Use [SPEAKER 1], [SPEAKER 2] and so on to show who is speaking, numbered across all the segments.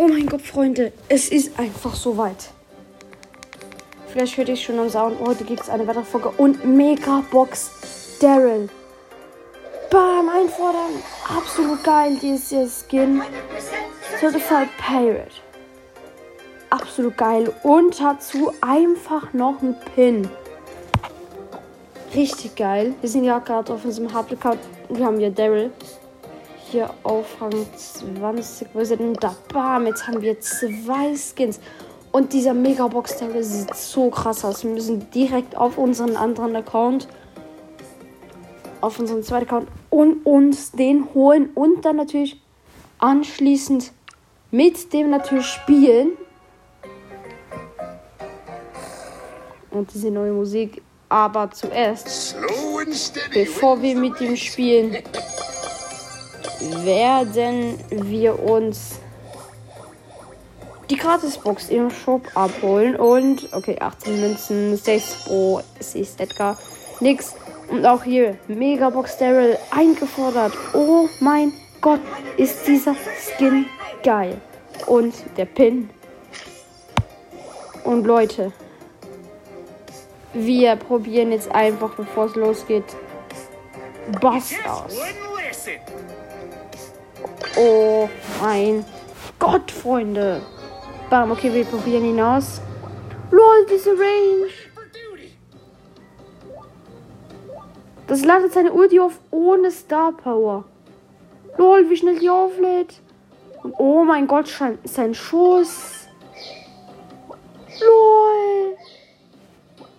[SPEAKER 1] Oh mein Gott, Freunde, es ist einfach so weit. Vielleicht hört ihr schon am Sound. Heute gibt es eine weitere Folge. Und Mega Box Daryl. Bam, einfordern. Absolut geil, dieses Skin. Certified Pirate. Absolut geil. Und dazu einfach noch ein Pin. Richtig geil. Wir sind ja gerade auf unserem Hauptaccount. Wir haben ja Daryl. Hier auf Rang 20. Wo ist er denn da? Bam, jetzt haben wir zwei Skins. Und dieser Megabox Daryl sieht so krass aus. Wir müssen direkt auf unseren anderen Account, auf unseren zweiten Account und uns den holen und dann natürlich anschließend mit dem natürlich spielen. Und diese neue Musik. Aber zuerst, bevor wir mit ihm spielen, werden wir uns die Gratisbox im Shop abholen. Und, okay, 18 Münzen, 6 Pro, 6 Edgar, nix. Und auch hier Megabox Daryl eingefordert. Oh mein Gott, ist dieser Skin geil. Und der Pin. Und Leute, wir probieren jetzt einfach, bevor es losgeht, Bass aus. Oh mein Gott, Freunde. Bam, okay, wir probieren ihn aus. Lol, diese Range. Das ladet seine Ulti auf ohne Star Power. Lol, wie schnell die auflädt. Oh mein Gott, sein Schuss. Lol.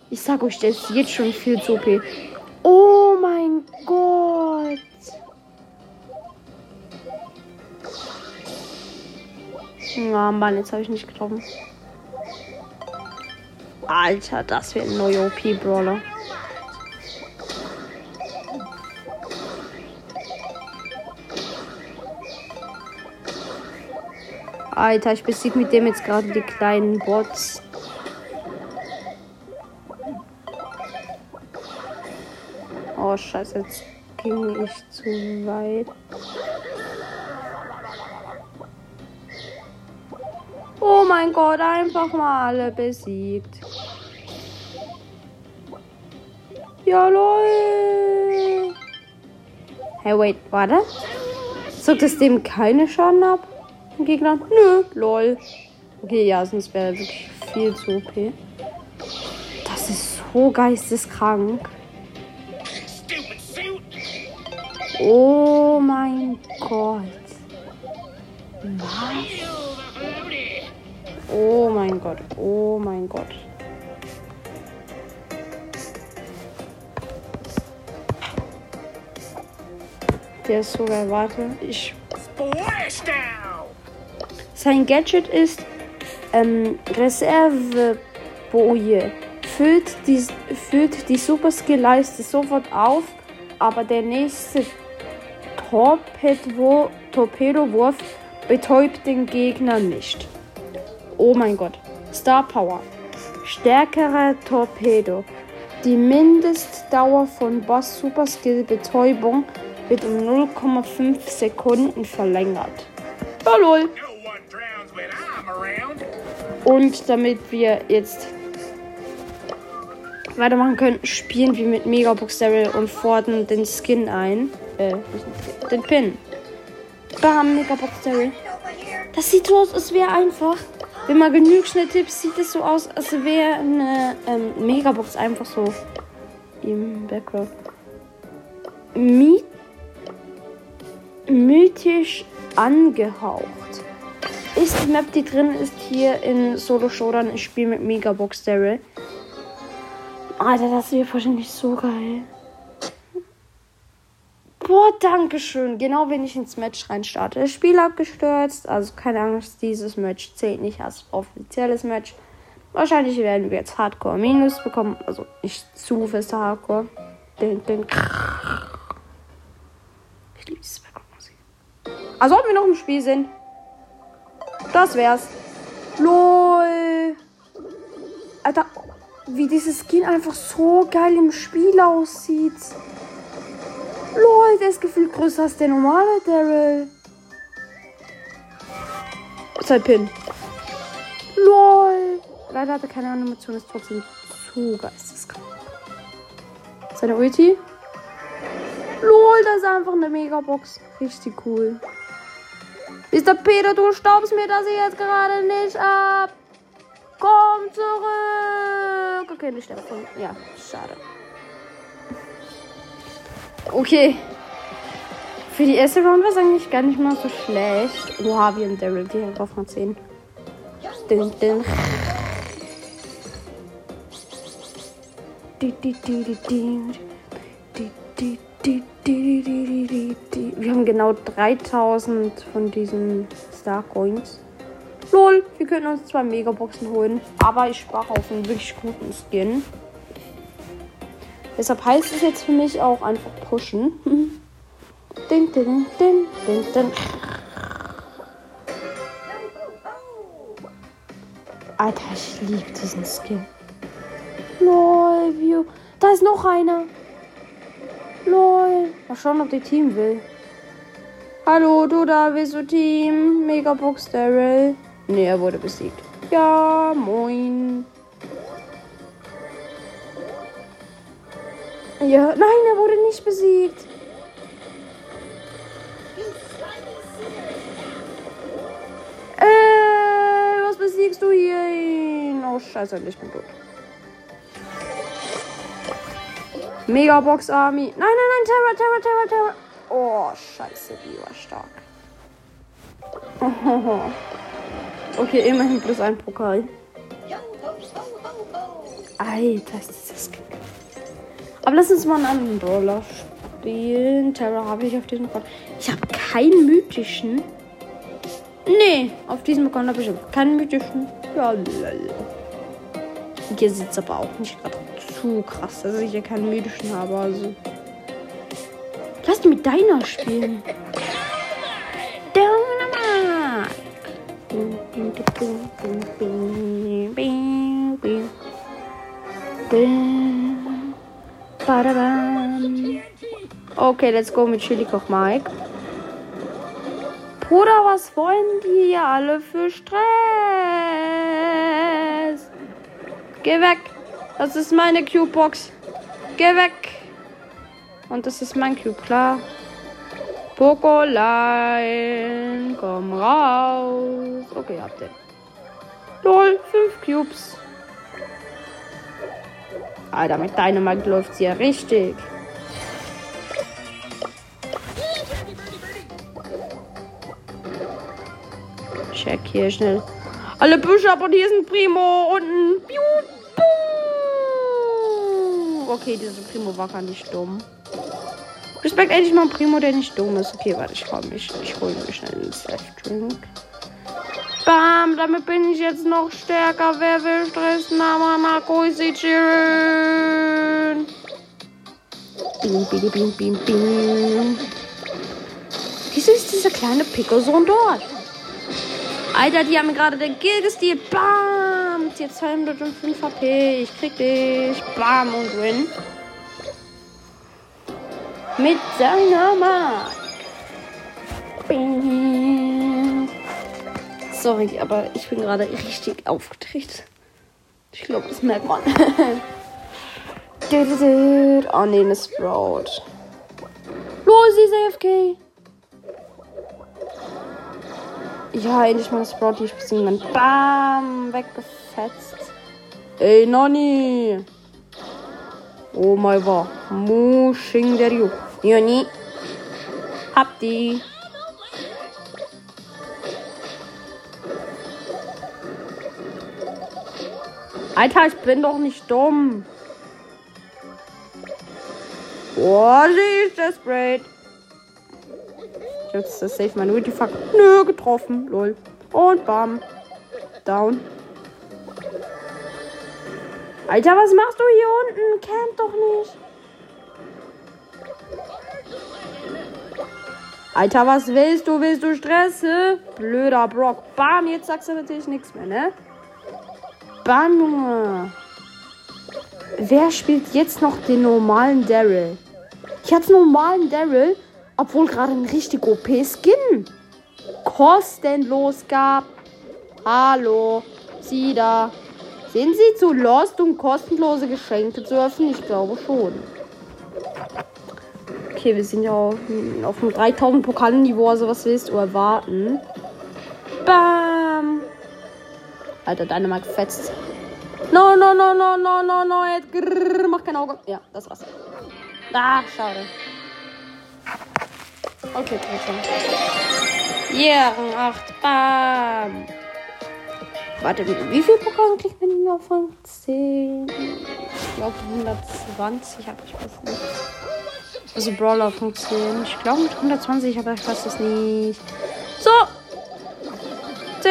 [SPEAKER 1] Ich sag euch, der ist jetzt schon viel zu OP. Oh mein Gott. Na, Mann, jetzt habe ich nicht getroffen. Alter, das wird ein neuer OP-Brawler. Alter, ich besiege mit dem jetzt gerade die kleinen Bots. Oh, scheiße, jetzt ging ich zu weit. Oh mein Gott, einfach mal alle besiegt. Ja, lol. Hey, wait, warte. Zog es dem keine Schaden ab? Im Gegner? Nö, lol. Okay, ja, sonst wäre wirklich viel zu OP. Das ist so geisteskrank. Oh mein Gott. Was? Oh mein Gott, oh mein Gott. Der ist sogar, warte, ich. Sein Gadget ist ähm, Reserveboje. Füllt die, füllt die Super Skill Leiste sofort auf, aber der nächste Torpedo, Torpedowurf betäubt den Gegner nicht. Oh mein Gott. Star Power. Stärkerer Torpedo. Die Mindestdauer von Boss Super Skill Betäubung wird um 0,5 Sekunden verlängert. Oh lol. Und damit wir jetzt weitermachen können, spielen wir mit Megabox Daryl und fordern den Skin ein. Äh, den Pin. Bam, Megabox Daryl. Das sieht so aus, als wäre einfach wenn man genug schnell tippt, sieht es so aus, als wäre eine ähm, Megabox einfach so im Background. My mythisch angehaucht. Ist die Map, die drin ist, hier in Solo Showdown. Ich spiele mit Megabox Daryl. Alter, das wird wahrscheinlich so geil. Boah, danke schön. Genau wenn ich ins Match reinstarte. Das Spiel abgestürzt. Also keine Angst, dieses Match zählt nicht als offizielles Match. Wahrscheinlich werden wir jetzt Hardcore Minus bekommen. Also nicht zu feste Hardcore. Den, den ich liebe dieses Background-Musik. Also ob wir noch im Spiel sind. Das wär's. LOL. Alter, wie dieses Skin einfach so geil im Spiel aussieht. Lol, der ist gefühlt größer als der normale Daryl. Echtzeit-Pin. LOL. Leider hatte keine Animation, ist trotzdem zu geisteskrank. Seine Ulti. LOL, das ist einfach eine Megabox. Richtig cool. Mr. Peter, du staubst mir das jetzt gerade nicht ab. Komm zurück. Okay, nicht davon. Ja, schade. Okay. Für die erste Round war es eigentlich gar nicht mal so schlecht. Oha, wir haben Daryl direkt auf 10. Dün, dün. Wir haben genau 3000 von diesen Star Coins. Lol, wir können uns zwei Megaboxen holen. Aber ich spare auf einen wirklich guten Skin. Deshalb heißt es jetzt für mich auch einfach pushen. din, din, din, din, din. Alter, ich liebe diesen Skin. Lol, View. Da ist noch einer. Lol. Mal schauen, ob die Team will. Hallo, du da, willst du Team? Megabox Daryl. Nee, er wurde besiegt. Ja, moin. Ja, nein, er wurde nicht besiegt. Äh, was besiegst du hier? Oh, scheiße, ich bin tot. Megabox Army. Nein, nein, nein, Terror, Terror, Terror, Terror. Oh, scheiße, die war stark. Okay, immerhin plus ein Pokal. Alter, ist dieses Kind. Aber lass uns mal einen anderen Brawler spielen. Terror habe ich auf diesem Account. Ich habe keinen mythischen. Nee, auf diesem Account habe ich keinen mythischen. Ja, lol. Hier sieht es aber auch nicht gerade zu krass, dass ich hier keinen mythischen habe. Also. Lass mit deiner spielen. Dynamite. Okay, let's go mit Chili Koch Mike. Bruder, was wollen die hier alle für Stress? Geh weg. Das ist meine Cube-Box. Geh weg. Und das ist mein Cube, klar. Pokolein, komm raus. Okay, habt ihr. Lol, fünf Cubes. Alter, mit Dynamite läuft sie ja richtig. Check hier schnell. Alle Büsche ab und hier ist ein Primo Piu. Okay, dieser Primo war gar nicht dumm. Respekt endlich mal ein Primo, der nicht dumm ist. Okay, warte, ich hol mich. Ich hole mir schnell einen Self Drink. Bam, damit bin ich jetzt noch stärker. Wer will Stress? Mama, Marco, ist schön. Bim, bim, bim, bim, bim. Wieso ist dieser kleine Pico-Sohn dort? Alter, die haben gerade den Kill gestealt. Bam. Jetzt 205 HP. Ich krieg dich. Bam und win. Mit seiner Mark. Sorry, aber ich bin gerade richtig aufgedreht. Ich glaube, das merkt man. oh ne, eine Sprout. Los, sie ist AFK. Ja, endlich mal eine Sprout, die ich besiegen kann. Bam, weggefetzt. Ey, Nani. Oh mein Gott. Mushing der Ju. Joni. Hab die. Alter, ich bin doch nicht dumm. Boah, sie ist desperate. Ist das safe mein Ulti fuck. Nö, getroffen. Lol. Und bam. Down. Alter, was machst du hier unten? Camp doch nicht. Alter, was willst du? Willst du Stress? Blöder Brock. Bam, jetzt sagst du natürlich nichts mehr, ne? Junge. Wer spielt jetzt noch den normalen Daryl? Ich hatte normalen Daryl, obwohl gerade ein richtig OP-Skin kostenlos gab. Hallo. Sie da. Sind Sie zu lost, um kostenlose Geschenke zu öffnen? Ich glaube schon. Okay, wir sind ja auf, auf dem 3000 Pokalniveau, also was willst du erwarten? Bam! Alter, Mark fetzt. No, no, no, no, no, no, no. Jetzt grrr, mach kein Auge. Ja, das war's. Ah, schade. Okay, trotzdem. Yeah, Rang 8. Bam. Warte, wie viel Pokal kriegt man auf Rang 10? Ich glaube 120, aber ich weiß nicht. Also Brawler 10. Ich glaube mit 120, aber ich weiß das nicht. So.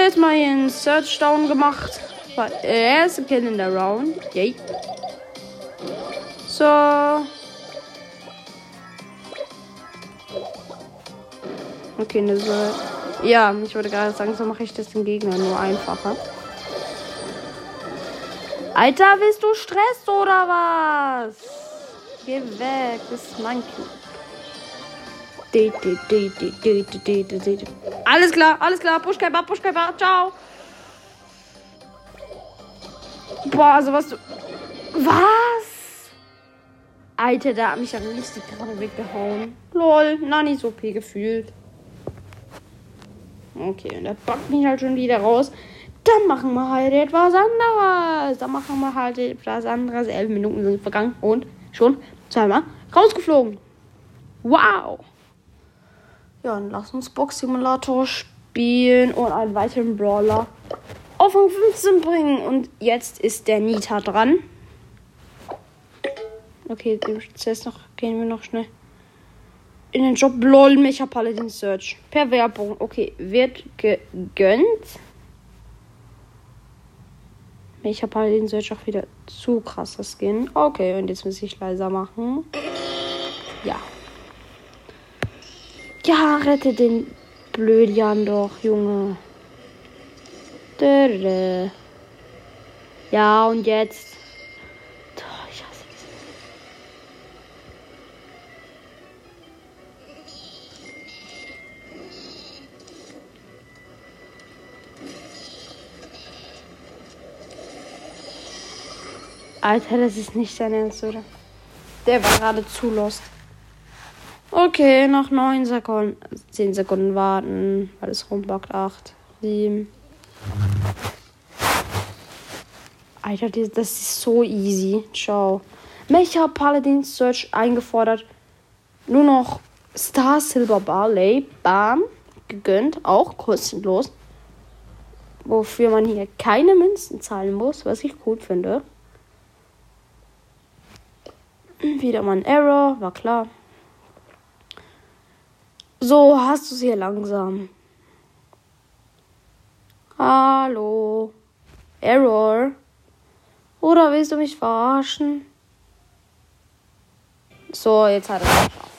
[SPEAKER 1] Jetzt mal hier einen Search Down gemacht. War erste Kill in der Round. Yay. So. Okay, ne, so. Ja, ich wollte gerade sagen, so mache ich das dem Gegner nur einfacher. Alter, willst du Stress oder was? Geh weg, das ist mein Kind. Alles klar, alles klar. Pushkäfer, Pushkäfer, ciao. Boah, also was du. Was? Alter, da hat mich ja richtig gerade weggehauen. Lol, na nicht so viel gefühlt. Okay, und der backt mich halt schon wieder raus. Dann machen wir halt etwas anderes. Dann machen wir halt etwas anderes. Elf Minuten sind vergangen und schon zweimal rausgeflogen. Wow. Ja, dann lass uns Box Simulator spielen und einen weiteren Brawler auf Rang 15 bringen. Und jetzt ist der Nita dran. Okay, dem Prozess noch gehen wir noch schnell in den Job LOL Mecha Paladin Search. Per Werbung. Okay, wird gegönnt. Mecha Paladin Search auch wieder zu krasser Skin. Okay, und jetzt muss ich leiser machen. Ja. Ja, rette den Blödjan doch, Junge. Ja, und jetzt. Ich hasse. Alter, das ist nicht dein Ernst, oder? Der war gerade zu lost. Okay, noch 9 Sekunden. 10 Sekunden warten. Alles rumbackt. 8, 7. Alter, das ist so easy. Ciao. Mecha Paladin Search eingefordert. Nur noch Star Silver Barley. Bam. Gegönnt. Auch kostenlos. Wofür man hier keine Münzen zahlen muss, was ich gut finde. Wieder mal ein Error, war klar. So, hast du es hier langsam. Hallo. Error. Oder willst du mich verarschen? So, jetzt hat er es geschafft.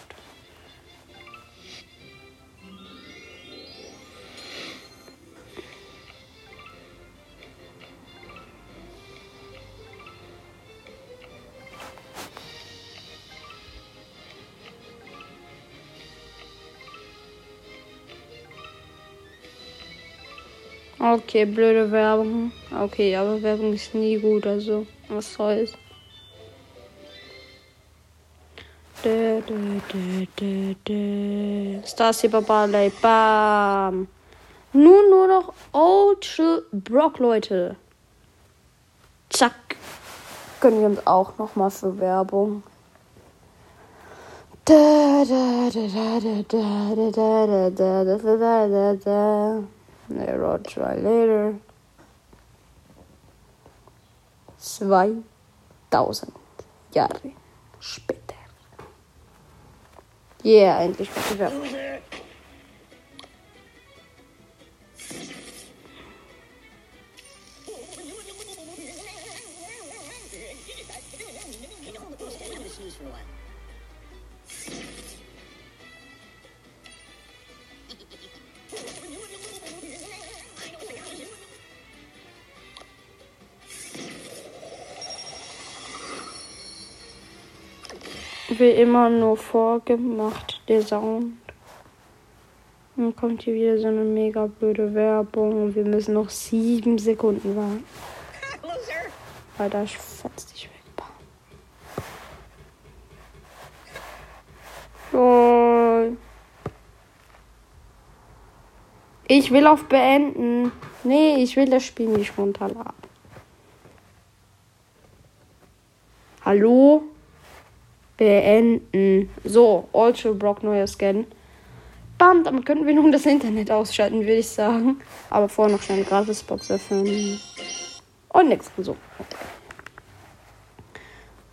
[SPEAKER 1] Okay, blöde Werbung. Okay, aber Werbung ist nie gut, also was soll's. Dö. Star Saber Barley, bam. Nun nur noch Old Brock, Leute. Zack. Können wir uns auch noch mal für Werbung. Da, da, da, da, da, da, da, da, da, da, da, da, da. Error try later. 2000 Jahre später. Yeah, endlich. Wie immer nur vorgemacht, der Sound. Dann kommt hier wieder so eine mega blöde Werbung und wir müssen noch sieben Sekunden warten. Alter, ich fetz dich weg. Ich will auf beenden. Nee, ich will das Spiel nicht runterladen. Hallo? Beenden. So, Ultra Brock neuer Scan. Bam, damit könnten wir nun das Internet ausschalten, würde ich sagen. Aber vorher noch schnell eine Gratisbox öffnen. Und nichts. So.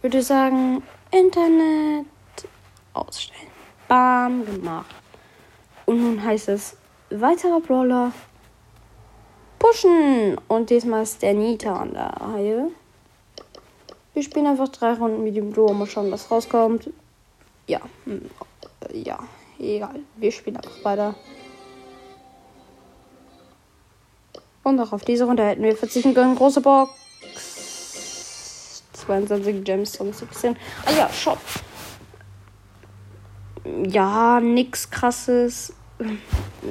[SPEAKER 1] Würde sagen, Internet ausstellen. Bam, gemacht. Und nun heißt es weiterer Brawler pushen. Und diesmal ist der Nita an der Reihe. Wir spielen einfach drei Runden mit dem Duo. Mal schauen, was rauskommt. Ja, hm, ja, egal. Wir spielen einfach weiter. Und auch auf diese Runde hätten wir verzichten können. Große Box. 22 Gems und 17. Ah ja, Shop. Ja, nix krasses.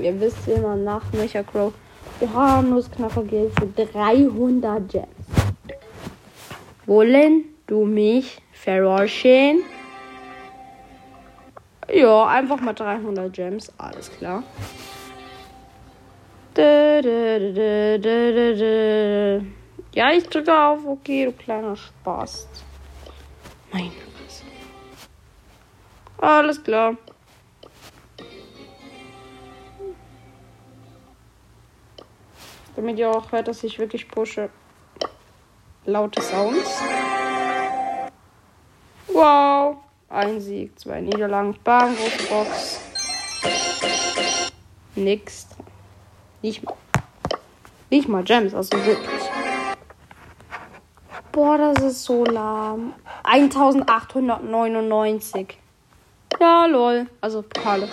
[SPEAKER 1] Ihr wisst immer nach Mecha Crow. Wir haben nur Knackergeld für 300 Gems. Wollen du mich verarschen? Ja, einfach mal 300 Gems. Alles klar. Ja, ich drücke auf. Okay, du kleiner Spaß. Mein Fresse. Alles klar. Damit ihr auch hört, dass ich wirklich pushe. Laute Sounds. Wow. Ein Sieg, zwei Niederlagen. Bam, große Box. Nix. Nicht mal. Nicht mal Gems, also wirklich. Boah, das ist so lahm. 1899. Ja, lol. Also Pokale.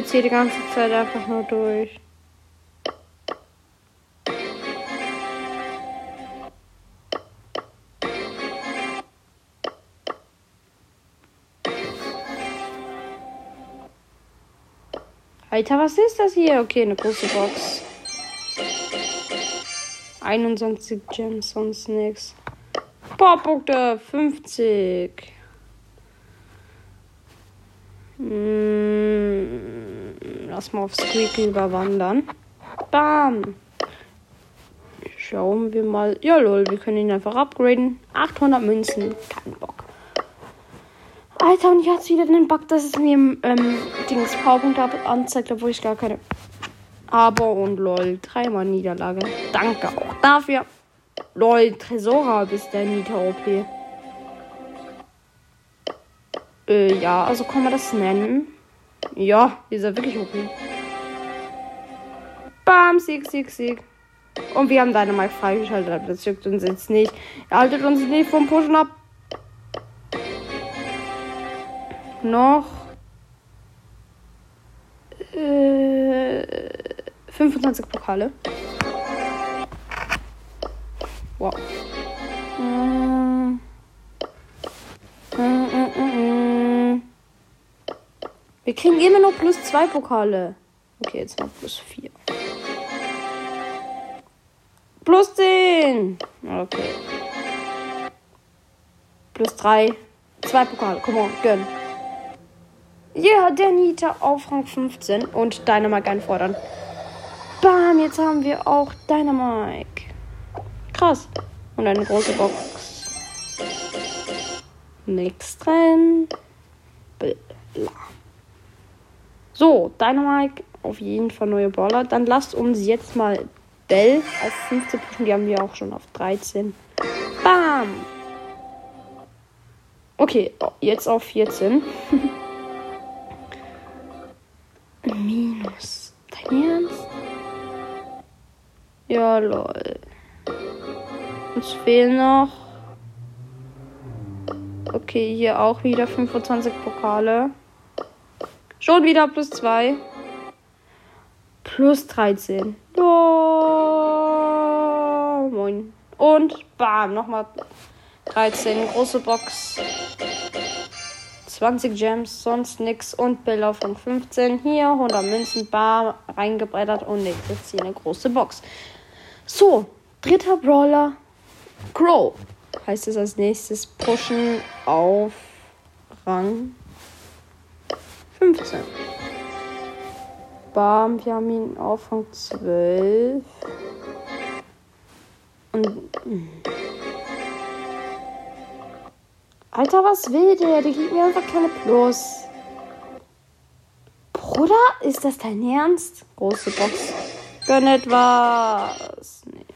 [SPEAKER 1] Jetzt hier die ganze Zeit einfach nur durch. Alter, was ist das hier? Okay, eine große Box. 21 Gems, sonst nichts. Boah, 50. Hm, lass mal auf Squeaky überwandern. Bam. Schauen wir mal. Ja, lol, wir können ihn einfach upgraden. 800 Münzen. Kein Bock. Alter, und jetzt wieder den Bug, dass es mir im ähm, Dings Powerpunkte anzeigt, obwohl ich gar keine. Aber und lol, dreimal Niederlage. Danke auch dafür. Lol, Tresora bis der Nita OP. Äh, ja, also kann man das nennen. Ja, ist er wirklich OP. Bam, Sieg, Sieg, Sieg. Und wir haben deine Dynamite freigeschaltet, das juckt uns jetzt nicht. Er haltet uns nicht vom Pushen ab. Noch. Äh, 25 Pokale. Wow. Wir kriegen immer nur plus zwei Pokale. Okay, jetzt noch plus vier. Plus 10. Okay. Plus 3. Zwei Pokale. Komm on, gönn. Ja, yeah, der Nita auf Rang 15 und Dynamike einfordern. Bam, jetzt haben wir auch Dynamike. Krass. Und eine große Box. Nichts drin. Bla. So, Dynamike auf jeden Fall neue Baller. Dann lasst uns jetzt mal Bell auf 15 pushen. Die haben wir auch schon auf 13. Bam! Okay, jetzt auf 14. Minus. Dein Ernst? Ja, lol. Uns fehlen noch. Okay, hier auch wieder 25 Pokale. Schon wieder plus 2. Plus 13. Oh, moin. Und bam, nochmal 13. Große Box. 20 Gems, sonst nix. Und von 15. Hier 100 Münzen, bar reingebrettert und nix. Jetzt hier eine große Box. So, dritter Brawler. Crow. Heißt es als nächstes pushen auf Rang 15. Bam, wir haben ihn auf Rang 12. Und. Hm. Alter, was will der? Der gibt mir einfach keine Plus. Bruder, ist das dein Ernst? Große Box. Gönn etwas. Nee.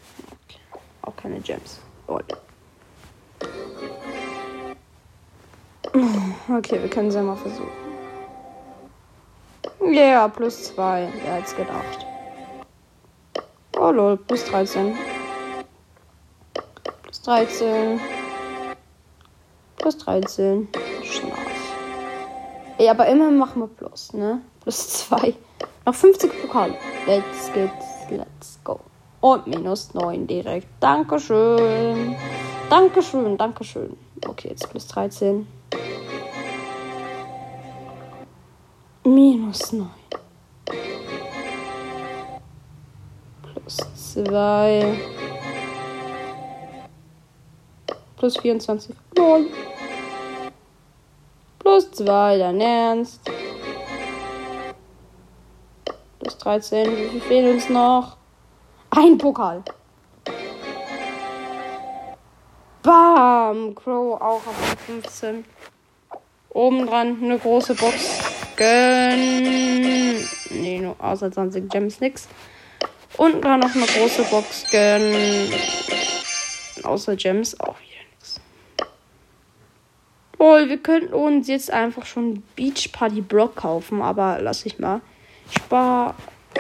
[SPEAKER 1] Okay. Auch keine Gems. Oh. Okay, wir können es ja mal versuchen. Ja, yeah, plus 2. Wer hätte gedacht? Oh lol, plus 13. Plus 13. Plus 13. Schnarch. Ey, aber immer machen wir plus, ne? Plus 2. Noch 50 Pokale. Let's get, let's go. Und minus 9 direkt. Dankeschön. Dankeschön, Dankeschön. Okay, jetzt plus 13. Minus 9. Plus 2. Plus 24. Lol. Plus 2, dein Ernst. Plus 13. Wie viel fehlen uns noch? Ein Pokal. Bam! Crow auch auf 15. Oben dran eine große Box. Gönn. Nee, nur außer 20 Gems nix. Unten dran noch eine große Box. Gönn. Außer Gems auch wieder nix. Lol, wir könnten uns jetzt einfach schon Beach Party Block kaufen, aber lass ich mal. Spar.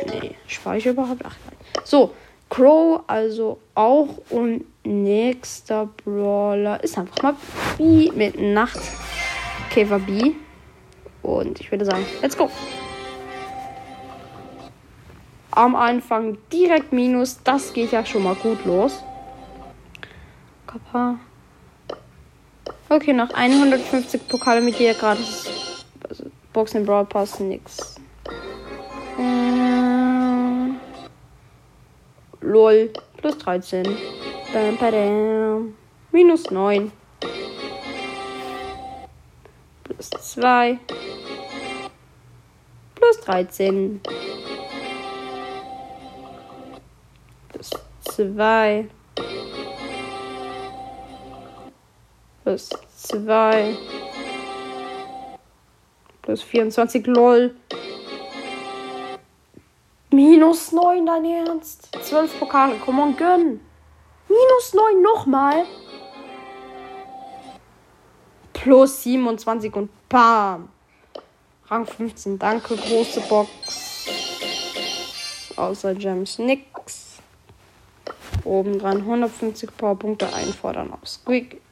[SPEAKER 1] Nee, spare ich überhaupt? Ach nein. So, Crow also auch und nächster Brawler ist einfach mal B mit Nachtkäfer B. Und ich würde sagen, let's go. Am Anfang direkt Minus. Das geht ja schon mal gut los. Kappa. Okay, noch 150 Pokale mit dir gratis. Also Boxen Brawl Pass, nix. Äh, LOL. Plus 13. Bam, badam. Minus 9. Plus 2 plus 13. Plus 2. Plus 2. Plus 24, lol. Minus 9, dein Ernst? 12 Pokale, komm on, gönn. Minus 9 nochmal. Plus 27 und bam. Rang 15, danke, große Box. Außer Gems nix. Oben dran 150 Powerpunkte einfordern auf Squeak.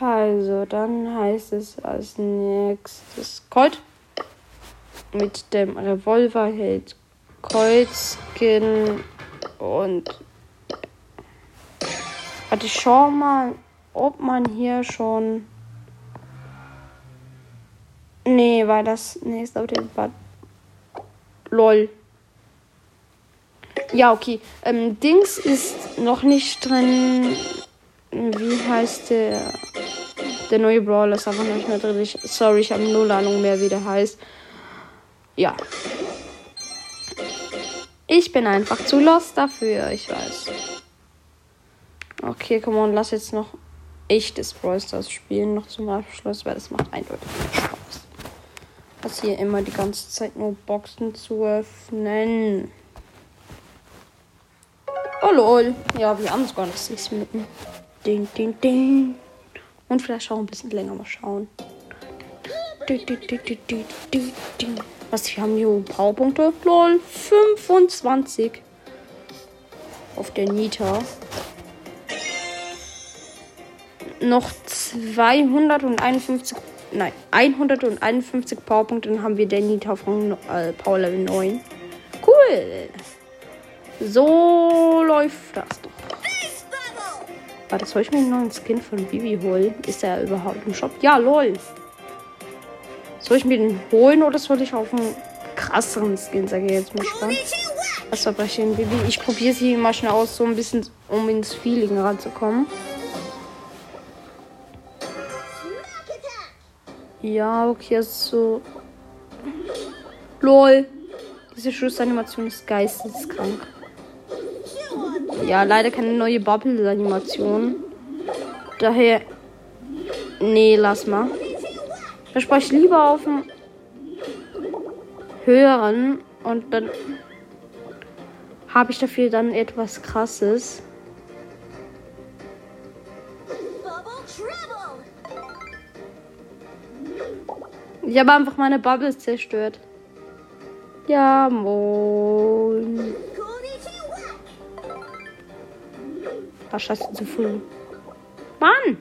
[SPEAKER 1] Also, dann heißt es als nächstes Colt. Mit dem Revolver hält Kreuzkin und. Warte, ich schau mal, ob man hier schon Nee, weil das. Nee, auf dem Fall. LOL. Ja, okay. Ähm, Dings ist noch nicht drin. Wie heißt der? Der neue Brawler ist einfach noch nicht mehr drin. Ich, sorry, ich habe null Ahnung mehr, wie der heißt. Ja. Ich bin einfach zu lost dafür, ich weiß. Okay, komm on, lass jetzt noch echtes Brawl Stars spielen, noch zum Abschluss, weil das macht eindeutig Spaß das hier immer die ganze Zeit nur Boxen zu öffnen. Oh lol. Ja, wir haben sogar noch sechs Minuten. Ding, ding, ding. Und vielleicht auch ein bisschen länger mal schauen. Was, wir haben hier Powerpunkte? Lol, 25. Auf der Nita. noch 251, nein, 151 Powerpunkte, dann haben wir Danny auf äh, Power Level 9. Cool. So läuft das doch. Warte, soll ich mir einen neuen Skin von Bibi holen? Ist der überhaupt im Shop? Ja, lol. Soll ich mir den holen oder soll ich auf einen krasseren Skin, sage ich jetzt mal gespannt. Was verbrechen Bibi? Ich probiere sie mal schnell aus, so ein bisschen, um ins Feeling ranzukommen. Ja, okay, also so. LOL. Diese Schussanimation ist geisteskrank. Ja, leider keine neue Bubble-Animation. Daher. Nee, lass mal. Da spreche ich lieber auf dem höheren und dann habe ich dafür dann etwas krasses. Ich habe einfach meine Bubbles zerstört. Ja, moin. Was scheiße zu früh. Mann!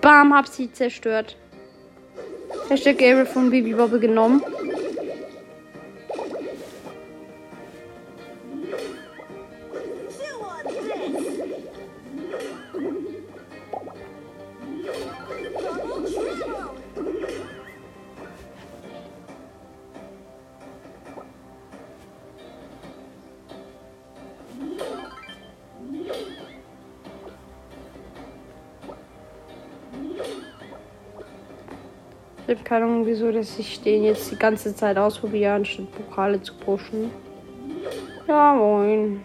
[SPEAKER 1] Bam, hab sie zerstört. Hashtag Gabriel von Bibi Bobbe genommen. Keine Ahnung, wieso, dass ich den jetzt die ganze Zeit ausprobiere, anstatt Pokale zu pushen. Ja, moin.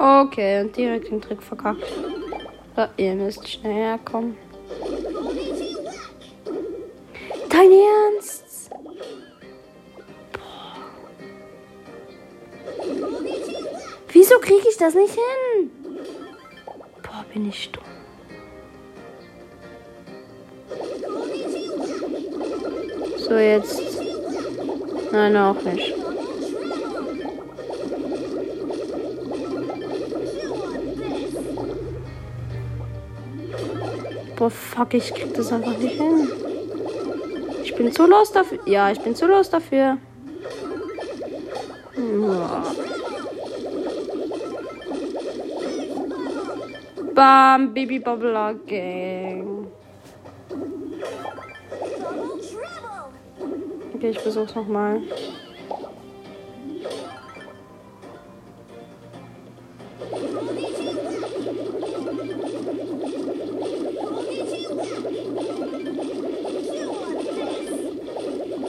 [SPEAKER 1] Okay, und direkt den Trick verkackt. So, ihr müsst schnell herkommen. Ich das nicht hin? Boah, bin ich dumm. So, jetzt. Nein, auch nicht. Boah, fuck, ich krieg das einfach nicht hin. Ich bin zu los dafür. Ja, ich bin zu los dafür. Bam, Baby Bubbler Gang. Okay, ich versuch's nochmal.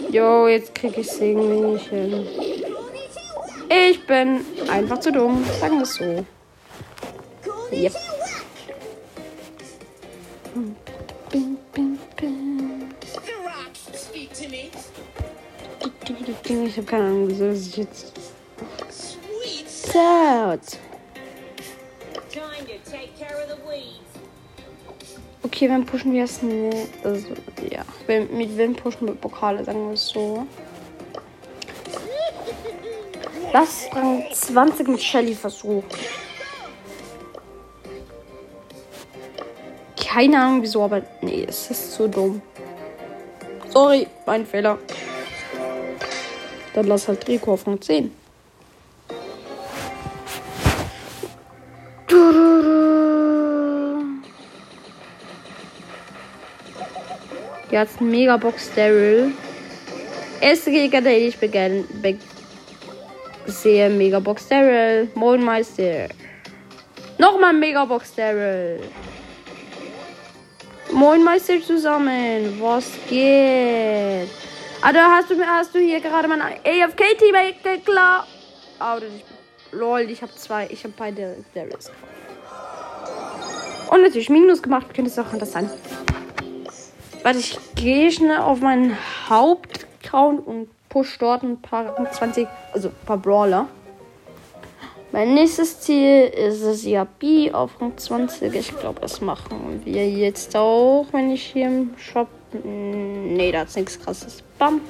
[SPEAKER 1] Jo, jetzt krieg ich's irgendwie nicht hin. Ich bin einfach zu dumm, sagen wir es so. Yep. Ich habe keine Ahnung, wieso das jetzt. Zart. Okay, wenn pushen wir es nicht. Also, ja. Mit wem pushen wir Pokale, sagen wir es so. Lass Rang 20 mit Shelly versuchen. Keine Ahnung wieso, aber nee, es ist zu dumm. Sorry, mein Fehler. Dann lass halt Rico auf Rang 10. Jetzt Megabox Daryl. Erste Gegner, den ich begann, be sehe Megabox Daryl. Moin Meister. Nochmal Megabox Daryl. Moin Meister zusammen. Was geht? Ah, da hast du, hast du hier gerade mein AFK-Team klar. Oh, ich, lol, ich habe zwei. Ich habe beide Daryls. Und natürlich Minus gemacht. Könnte es auch anders sein. Warte, ich gehe schnell auf meinen Hauptaccount und push dort ein paar 20, also ein paar Brawler. Mein nächstes Ziel ist es ja B auf Rang 20. Ich glaube, das machen wir jetzt auch, wenn ich hier im Shop. Nee, da ist nichts krasses. Bam.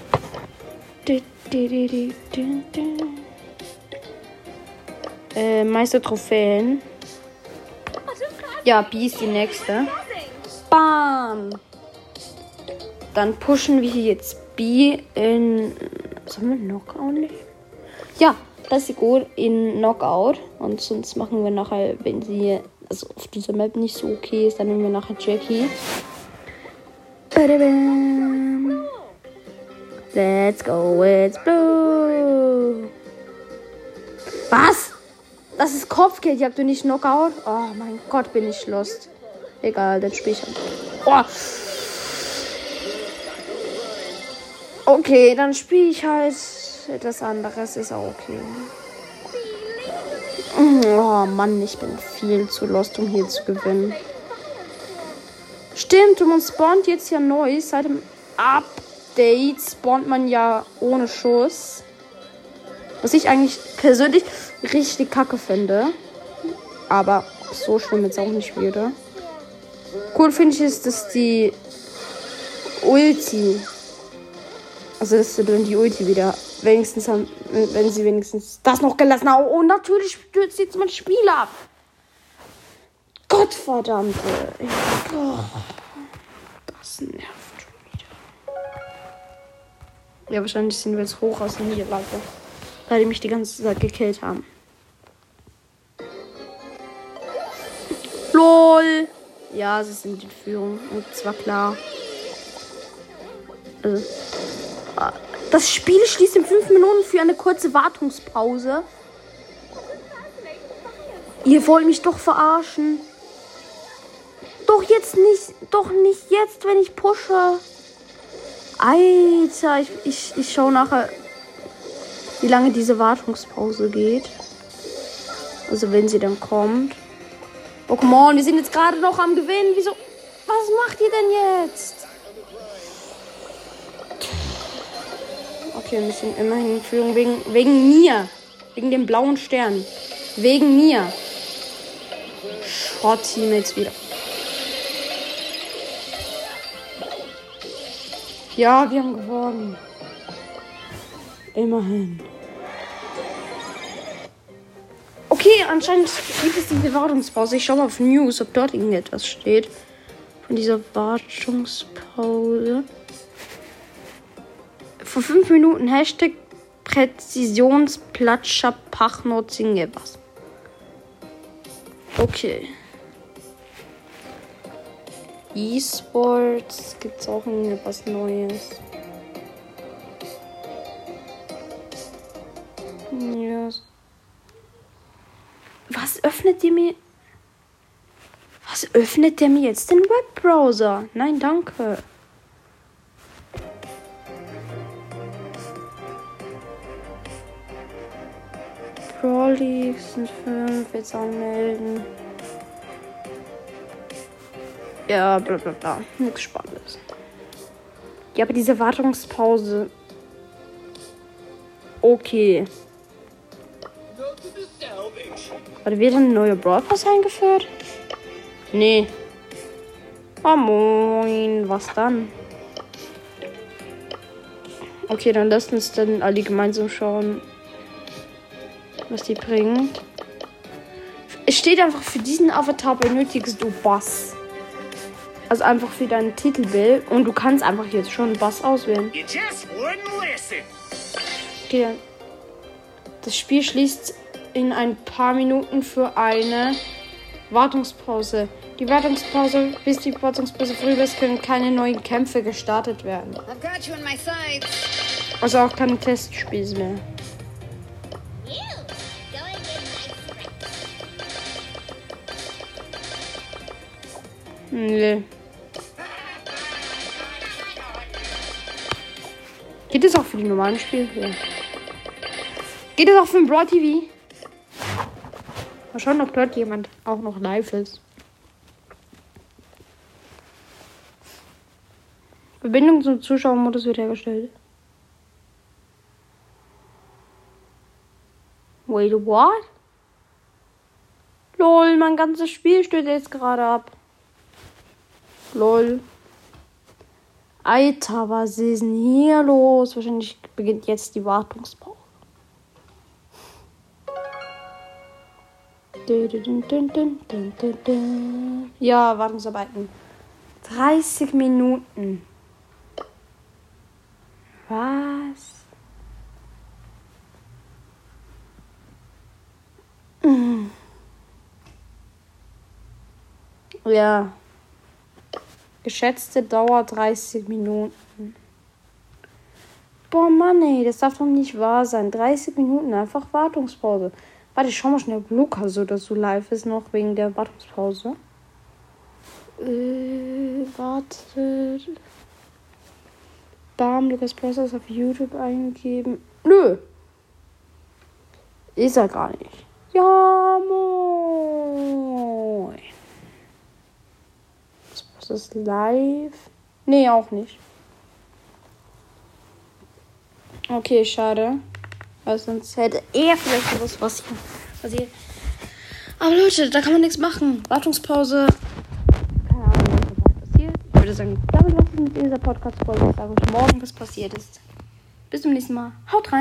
[SPEAKER 1] Äh, Meister Trophäen. Ja, B ist die nächste. Bam. Dann pushen wir jetzt B in. Sollen wir Knockout nehmen? Ja, gut in Knockout. Und sonst machen wir nachher, wenn sie also auf dieser Map nicht so okay ist, dann nehmen wir nachher Jackie. Let's go, it's blue. Was? Das ist Kopfgeld, ihr habt du nicht Knockout? Oh mein Gott, bin ich lost. Egal, dann spiel ich. Oh. Okay, dann spiele ich halt etwas anderes. Ist auch okay. Oh Mann, ich bin viel zu lost, um hier zu gewinnen. Stimmt, und man spawnt jetzt ja neu. Seit dem Update spawnt man ja ohne Schuss. Was ich eigentlich persönlich richtig kacke finde. Aber so schlimm jetzt auch nicht wieder. Cool finde ich ist, dass die Ulti also, dass sie dann die Ulti wieder wenigstens haben, wenn sie wenigstens das noch gelassen haben. Und natürlich stürzt jetzt mein Spiel ab. Gottverdammte. Oh, das nervt schon wieder. Ja, wahrscheinlich sind wir jetzt hoch aus der Niederlage. Weil die mich die ganze Zeit gekillt haben. LOL. Ja, sie sind in Führung. Und zwar klar. Also. Das Spiel schließt in fünf Minuten für eine kurze Wartungspause. Ihr wollt mich doch verarschen. Doch jetzt nicht, doch nicht jetzt, wenn ich pushe. Alter, ich, ich, ich schaue nachher, wie lange diese Wartungspause geht. Also wenn sie dann kommt. Oh, come on, wir sind jetzt gerade noch am Gewinnen. Wieso? Was macht ihr denn jetzt? Okay, wir müssen immerhin in Führung wegen, wegen mir. Wegen dem blauen Stern. Wegen mir. Schrott-Team jetzt wieder. Ja, wir haben gewonnen. Immerhin. Okay, anscheinend gibt es diese Wartungspause. Ich schaue mal auf News, ob dort irgendetwas steht. Von dieser Wartungspause vor fünf Minuten Hashtag Präzisionsplatscher Pachnotzinge was. Okay. E-Sports gibt's auch irgendwas Neues. Yes. Was öffnet ihr mir? Was öffnet der mir jetzt? Den Webbrowser? Nein, danke. Sind fünf. Jetzt anmelden. Ja, bla bla bla. Nichts Spannendes. Ja, aber diese Wartungspause. Okay. Warte, wird ein neuer Brawl Pass eingeführt? Nee. Oh moin, was dann? Okay, dann lasst uns dann alle gemeinsam schauen, was die bringt. Es steht einfach, für diesen Avatar benötigst du Bass. Also einfach für dein Titelbild. Und du kannst einfach jetzt schon Bass auswählen. Okay. Das Spiel schließt in ein paar Minuten für eine Wartungspause. Die Wartungspause, bis die Wartungspause vorüber ist, können keine neuen Kämpfe gestartet werden. Also auch keine Testspiele mehr. Nee. Geht es auch für die normalen Spiele? Ja. Geht es auch für ein Broad TV? Mal schauen, ob dort jemand auch noch live ist. Verbindung zum Zuschauermodus wird hergestellt. Wait, what? Lol, mein ganzes Spiel steht jetzt gerade ab. Lol. Alter, was ist denn hier los? Wahrscheinlich beginnt jetzt die Wartungspause. Ja, Wartungsarbeiten. 30 Minuten. Was? Ja. Geschätzte Dauer 30 Minuten. Boah, Mann, ey, das darf doch nicht wahr sein. 30 Minuten, einfach Wartungspause. Warte, ich schau mal schnell, ob Lukas oder so live ist, noch wegen der Wartungspause. Äh, warte. Bam, Lukas Process auf YouTube eingegeben. Nö. Ist er gar nicht. Ja, moin. Ist live? Nee, auch nicht. Okay, schade. Weil sonst hätte er vielleicht gewusst, was hier passiert. Aber Leute, da kann man nichts machen. Wartungspause. Keine Ahnung, was passiert. Ich würde sagen, damit ich mit dieser Podcast-Folge. Ich sage euch morgen, was passiert ist. Bis zum nächsten Mal. Haut rein.